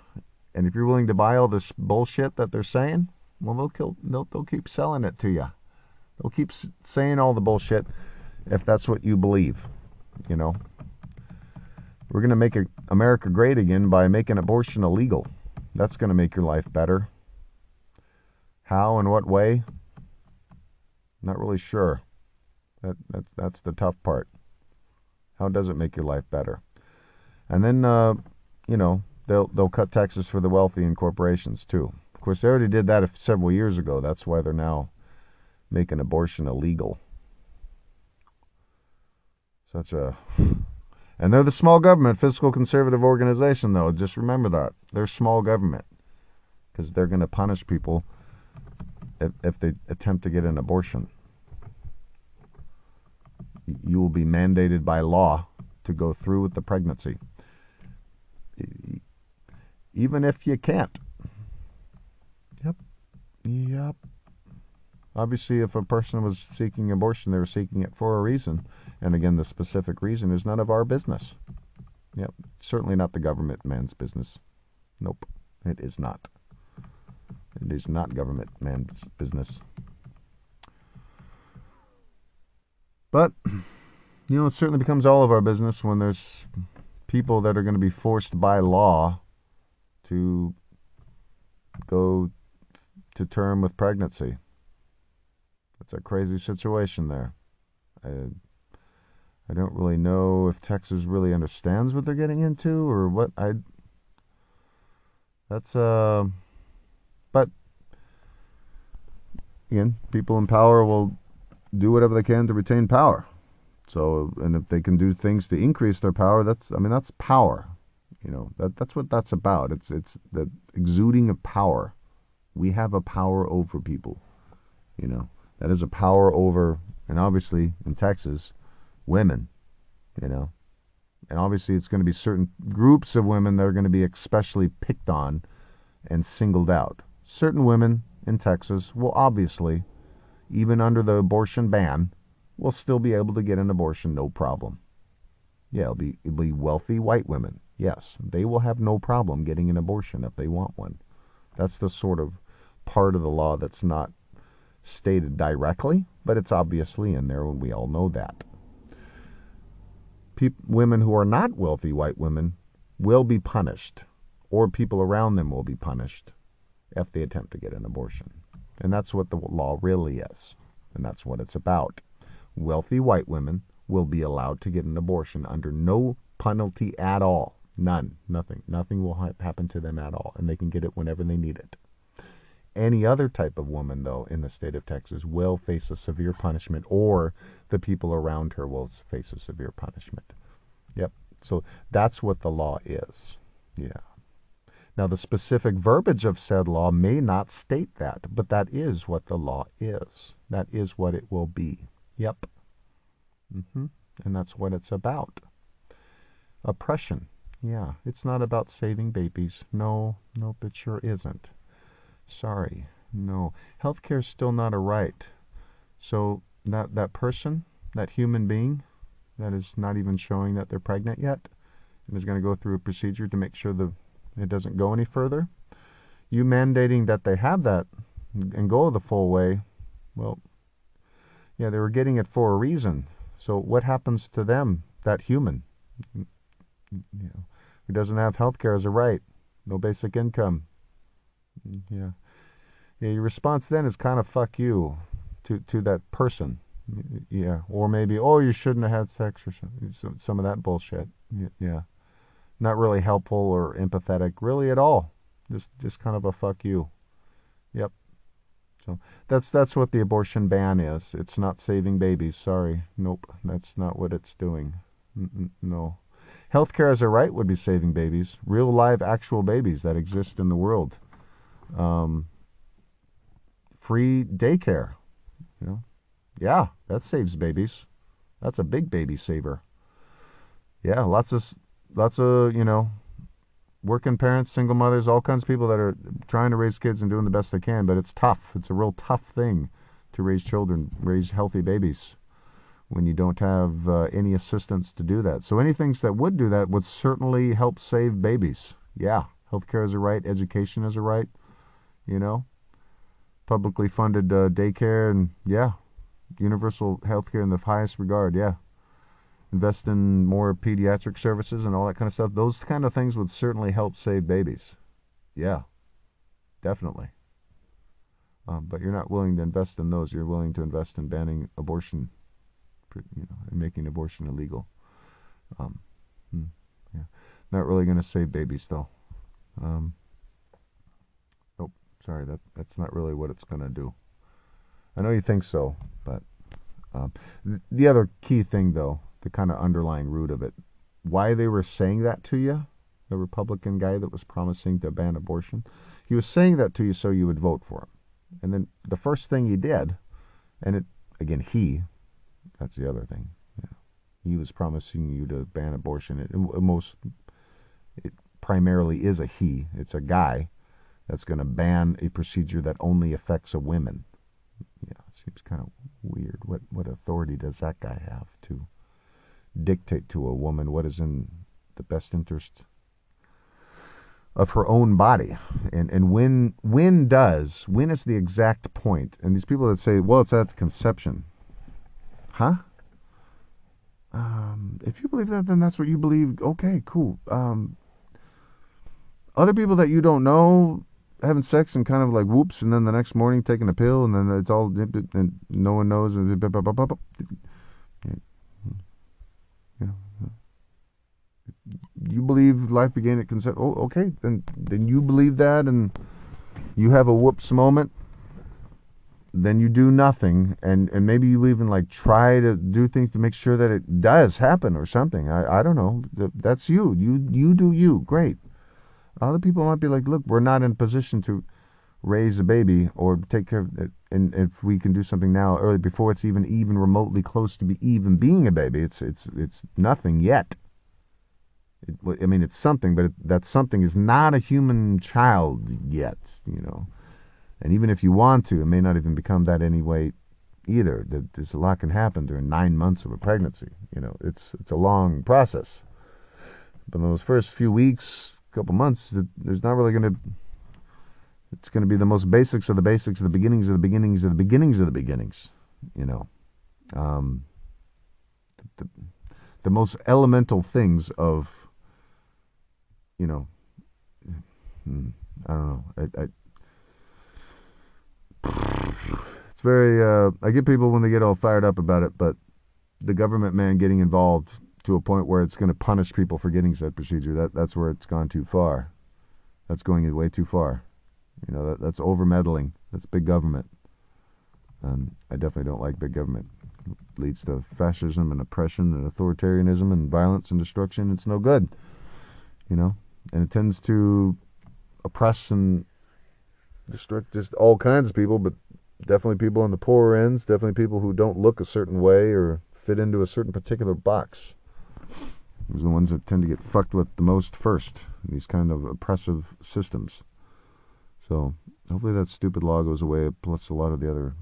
and if you're willing to buy all this bullshit that they're saying, well, they'll, kill, they'll, they'll keep selling it to you. They'll keep saying all the bullshit if that's what you believe. You know, we're going to make America great again by making abortion illegal. That's going to make your life better. How and what way? Not really sure. That, that's that's the tough part. How does it make your life better? And then, uh, you know, they'll they'll cut taxes for the wealthy and corporations too. Of course, they already did that several years ago. That's why they're now making abortion illegal. Such a and they're the small government fiscal conservative organization though. Just remember that. They're small government because they're going to punish people if, if they attempt to get an abortion. You will be mandated by law to go through with the pregnancy even if you can't. Yep. Yep. Obviously, if a person was seeking abortion, they were seeking it for a reason. And again, the specific reason is none of our business. Yep. Certainly not the government man's business. Nope. It is not. It is not government man's business. But, you know, it certainly becomes all of our business when there's people that are going to be forced by law to go to term with pregnancy. It's a crazy situation there. I, I don't really know if Texas really understands what they're getting into or what I that's uh but again, people in power will do whatever they can to retain power. So and if they can do things to increase their power, that's I mean that's power. You know, that that's what that's about. It's it's the exuding of power. We have a power over people. You know, that is a power over, and obviously in Texas, women. You know, and obviously it's going to be certain groups of women that are going to be especially picked on and singled out. Certain women in Texas will obviously, even under the abortion ban, will still be able to get an abortion no problem. Yeah, it'll be it'll be wealthy white women. Yes, they will have no problem getting an abortion if they want one. That's the sort of part of the law that's not stated directly, but it's obviously in there, and we all know that. Women who are not wealthy white women will be punished, or people around them will be punished if they attempt to get an abortion. And that's what the law really is, and that's what it's about. Wealthy white women will be allowed to get an abortion under no penalty at all. None. Nothing. Nothing will ha- happen to them at all, and they can get it whenever they need it. Any other type of woman, though, in the state of Texas will face a severe punishment, or the people around her will face a severe punishment. Yep. So that's what the law is. Yeah. Now, the specific verbiage of said law may not state that, but that is what the law is. That is what it will be. Yep. hmm And that's what it's about. Oppression. Yeah, it's not about saving babies. No, nope, it sure isn't. Sorry, no. Healthcare is still not a right. So that that person, that human being, that is not even showing that they're pregnant yet, and is going to go through a procedure to make sure the it doesn't go any further. You mandating that they have that and go the full way, well, yeah, they were getting it for a reason. So what happens to them, that human, you know, who doesn't have health care as a right, no basic income? Yeah. Yeah, your response then is kind of fuck you to to that person. Yeah, or maybe oh you shouldn't have had sex or something. Some of that bullshit. Yeah not really helpful or empathetic really at all. Just just kind of a fuck you. Yep. So that's that's what the abortion ban is. It's not saving babies. Sorry. Nope. That's not what it's doing. N- no. Healthcare as a right would be saving babies, real live actual babies that exist in the world. Um, free daycare, you know. Yeah, that saves babies. That's a big baby saver. Yeah, lots of lots of you know working parents, single mothers, all kinds of people that are trying to raise kids and doing the best they can. But it's tough. It's a real tough thing to raise children, raise healthy babies when you don't have uh, any assistance to do that. So any things that would do that would certainly help save babies. Yeah, healthcare is a right, education is a right. You know, publicly funded uh, daycare and yeah, universal healthcare in the highest regard. Yeah invest in more pediatric services and all that kind of stuff, those kind of things would certainly help save babies. Yeah, definitely. Um, but you're not willing to invest in those. You're willing to invest in banning abortion, you know, and making abortion illegal. Um, hmm, yeah, not really going to save babies though. Um, sorry, that that's not really what it's going to do. I know you think so, but um, the other key thing though the kind of underlying root of it. Why they were saying that to you, the Republican guy that was promising to ban abortion, he was saying that to you so you would vote for him. And then the first thing he did, and it again he, that's the other thing. Yeah, he was promising you to ban abortion. It, it most it primarily is a he. It's a guy that's going to ban a procedure that only affects a woman. Yeah, it seems kind of weird. What what authority does that guy have to dictate to a woman what is in the best interest of her own body. And and when when does when is the exact point? And these people that say, well, it's at conception, huh? Um, if you believe that, then that's what you believe. Okay, cool. Um, other people that you don't know having sex and kind of like whoops, and then the next morning taking a pill, and then it's all and no one knows. And you know, you believe life began at conception. Oh, okay, then then you believe that, and you have a whoops moment. Then you do nothing, and and maybe you even like try to do things to make sure that it does happen or something. I I don't know. That's you. You you do you. Great. Other people might be like, look, we're not in a position to raise a baby or take care of it, and if we can do something now early before it's even even remotely close to be even being a baby, it's it's it's nothing yet. It, I mean, it's something, but it, that something is not a human child yet, you know. And even if you want to, it may not even become that anyway either. There's a lot can happen during nine months of a pregnancy. You know, it's it's a long process. But in those first few weeks, couple months, there's not really going to. It's going to be the most basics of the basics of the beginnings of the beginnings of the beginnings of the beginnings. You know, um, the, the most elemental things of. You know, hmm, I don't know. I, I it's very. Uh, I get people when they get all fired up about it, but the government man getting involved to a point where it's going to punish people for getting said procedure. That that's where it's gone too far. That's going way too far. You know, that, that's over meddling. That's big government. And I definitely don't like big government. It leads to fascism and oppression and authoritarianism and violence and destruction. It's no good. You know, and it tends to oppress and destruct just all kinds of people, but definitely people on the poorer ends, definitely people who don't look a certain way or fit into a certain particular box. Those are the ones that tend to get fucked with the most first. These kind of oppressive systems. So hopefully that stupid law goes away. Plus a lot of the other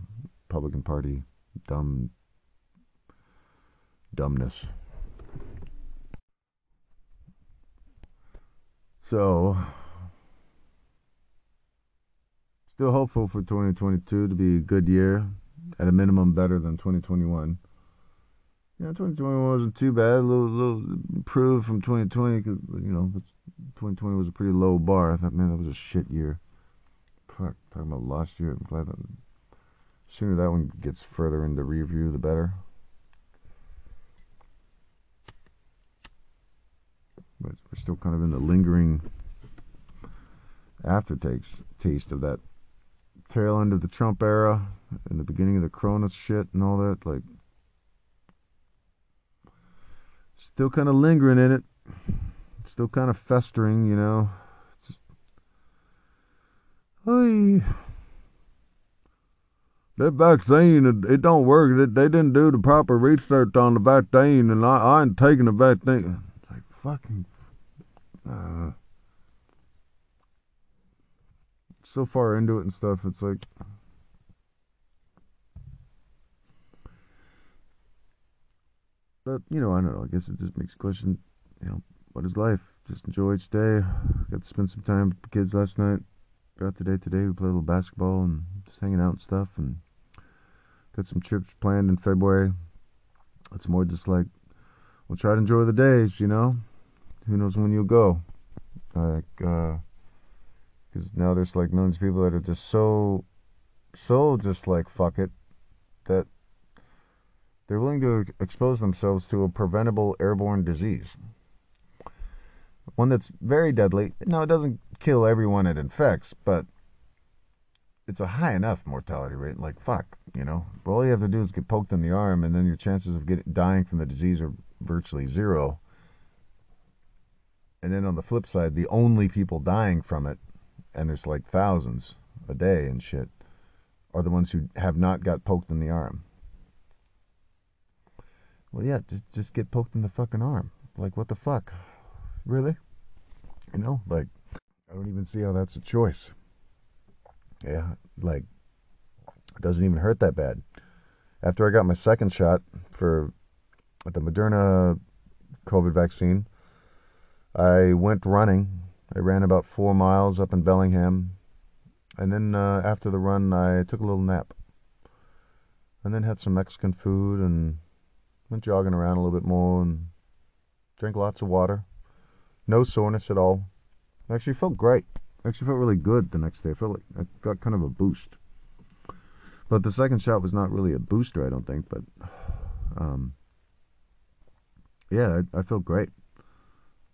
Republican Party dumb dumbness. So still hopeful for 2022 to be a good year, at a minimum better than 2021. Yeah, 2021 wasn't too bad. A little, little improved from 2020 because you know 2020 was a pretty low bar. I thought, man, that was a shit year. Fuck, talking about last year. I'm glad that sooner that one gets further into review, the better. But we're still kind of in the lingering aftertaste taste of that tail end of the Trump era and the beginning of the Corona shit and all that. Like, still kind of lingering in it, still kind of festering, you know. Hey, that vaccine, it, don't work. It, they didn't do the proper research on the vaccine, and I, I ain't taking the vaccine. It's like fucking. Uh, so far into it and stuff. It's like But, you know, I don't know. I guess it just makes a question, you know, what is life? Just enjoy each day. Got to spend some time with the kids last night. Got today today. We played a little basketball and just hanging out and stuff. And got some trips planned in February. It's more just like, we'll try to enjoy the days, you know? Who knows when you'll go? Like, uh, because now there's like millions of people that are just so, so just like fuck it, that they're willing to expose themselves to a preventable airborne disease. One that's very deadly. No, it doesn't kill everyone it infects, but it's a high enough mortality rate. Like, fuck, you know? All you have to do is get poked in the arm, and then your chances of getting dying from the disease are virtually zero. And then on the flip side, the only people dying from it, and there's like thousands a day and shit, are the ones who have not got poked in the arm. Well, yeah, just just get poked in the fucking arm. Like, what the fuck? Really? You know, like, I don't even see how that's a choice. Yeah, like, it doesn't even hurt that bad. After I got my second shot for the Moderna COVID vaccine, I went running. I ran about four miles up in Bellingham. And then uh, after the run, I took a little nap. And then had some Mexican food and Went jogging around a little bit more and drank lots of water. No soreness at all. I actually felt great. I actually felt really good the next day. I felt like I got kind of a boost. But the second shot was not really a booster, I don't think. But um, yeah, I, I felt great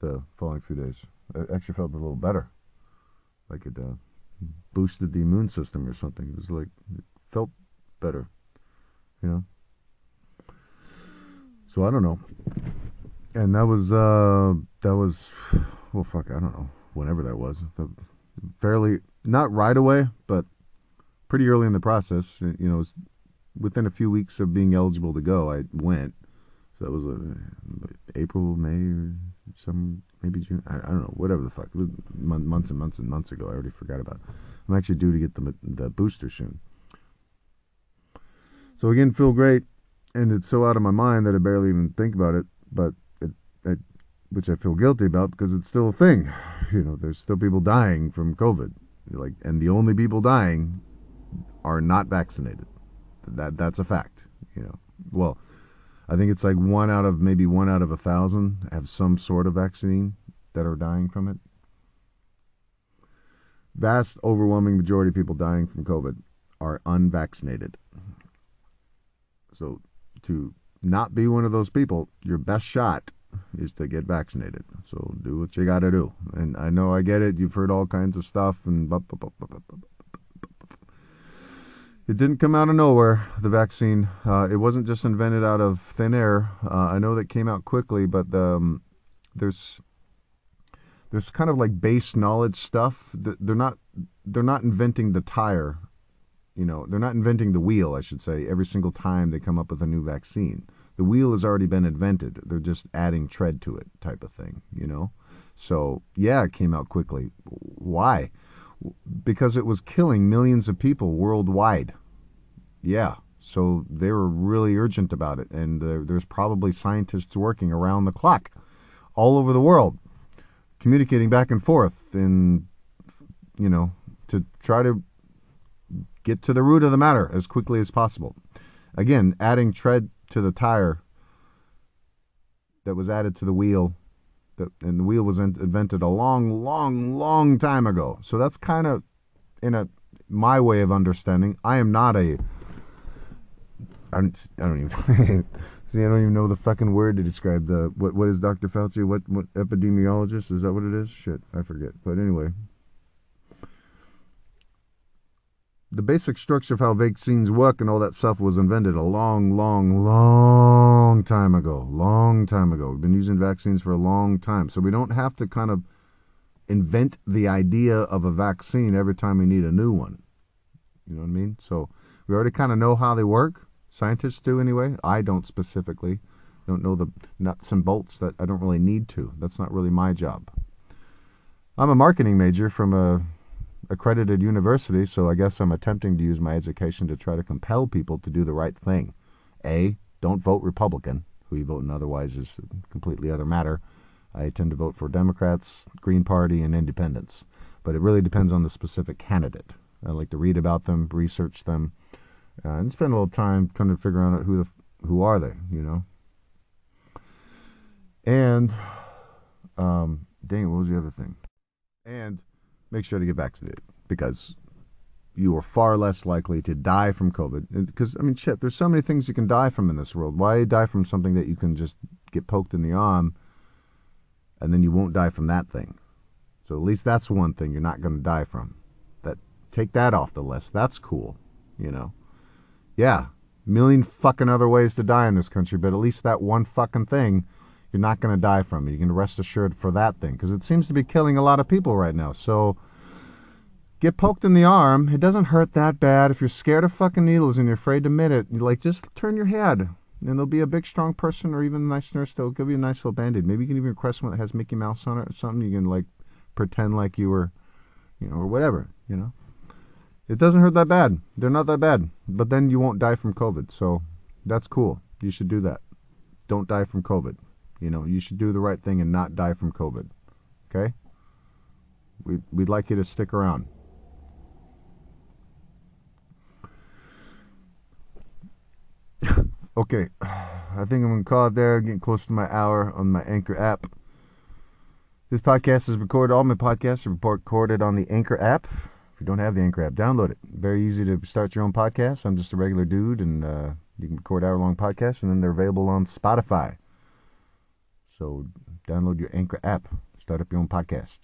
the following few days. I actually felt a little better. Like it uh, boosted the immune system or something. It was like it felt better, you know. So I don't know. And that was uh that was well fuck I don't know whenever that was fairly not right away but pretty early in the process you know within a few weeks of being eligible to go I went so that was uh, April May some maybe June I, I, don't know whatever the fuck it was months and months and months ago I already forgot about it. I'm actually due to get the the booster soon So again, feel great, and it's so out of my mind that I barely even think about it. But it, it, which I feel guilty about because it's still a thing. You know, there's still people dying from COVID. Like, and the only people dying are not vaccinated. That that's a fact. You know, well, I think it's like one out of maybe one out of a thousand have some sort of vaccine that are dying from it. Vast, overwhelming majority of people dying from COVID are unvaccinated. So to not be one of those people, your best shot is to get vaccinated. So do what you got to do. And I know I get it. You've heard all kinds of stuff and blah, blah, blah, it didn't come out of nowhere. The vaccine. Uh, it wasn't just invented out of thin air. Uh, I know that came out quickly, but um, there's there's kind of like base knowledge stuff. They're not they're not inventing the tire. You know, they're not inventing the wheel. I should say every single time they come up with a new vaccine the wheel has already been invented. They're just adding tread to it, type of thing, you know? So, yeah, it came out quickly. Why? Because it was killing millions of people worldwide. Yeah. So they were really urgent about it. And there's probably scientists working around the clock all over the world, communicating back and forth and, you know, to try to get to the root of the matter as quickly as possible. Again, adding tread to the tire that was added to the wheel that, and the wheel was invented a long long long time ago. So that's kind of in a my way of understanding. I am not a i don't, I don't even see i don't even know the fucking word to describe the what what is dr fauci? What what epidemiologist? Is that what it is? Shit i forget. But anyway the basic structure of how vaccines work and all that stuff was invented a long, long, long time ago. Long time ago. We've been using vaccines for a long time. So we don't have to kind of invent the idea of a vaccine every time we need a new one. You know what I mean? So we already kind of know how they work. Scientists do anyway. I don't specifically. Don't know the nuts and bolts that I don't really need to. That's not really my job. I'm a marketing major from a accredited university, so I guess I'm attempting to use my education to try to compel people to do the right thing. A, don't vote Republican. Who you vote in otherwise is a completely other matter. I tend to vote for Democrats, Green Party, and Independents. But it really depends on the specific candidate. I like to read about them, research them, uh, and spend a little time trying to figure out who the who are they, you know. And um, dang, what was the other thing? And make sure to get vaccinated because you are far less likely to die from COVID. Uh, because, I mean, shit, there's so many things you can die from in this world. Why die from something that you can just get poked in the arm and then you won't die from that thing? So at least that's one thing you're not going to die from. That Take that off the list. That's cool, you know. Yeah, million fucking other ways to die in this country, but at least that one fucking thing you're not going to die from it. You can rest assured for that thing because it seems to be killing a lot of people right now. So get poked in the arm. It doesn't hurt that bad. If you're scared of fucking needles and you're afraid to admit it, like just turn your head. And there'll be a big, strong person or even a nice nurse that'll give you a nice little band-aid. Maybe you can even request one that has Mickey Mouse on it or something. You can like pretend like you were, you know, or whatever, you know. It doesn't hurt that bad. They're not that bad. But then you won't die from COVID. So that's cool. You should do that. Don't die from COVID. You know, you should do the right thing and not die from COVID. Okay? We'd, we'd like you to stick around. okay, I think I'm going to call it there. Getting close to my hour on my Anchor app. This podcast is recorded. All my podcasts are recorded on the Anchor app. If you don't have the Anchor app, download it. Very easy to start your own podcast. I'm just a regular dude, and uh, you can record hour-long podcasts, and then they're available on Spotify. So download your Anchor app, start up your own podcast.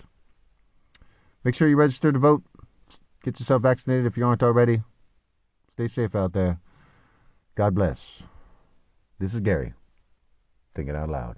Make sure you register to vote. Get yourself vaccinated if you aren't already. Stay safe out there. God bless. This is Gary, thinking out loud.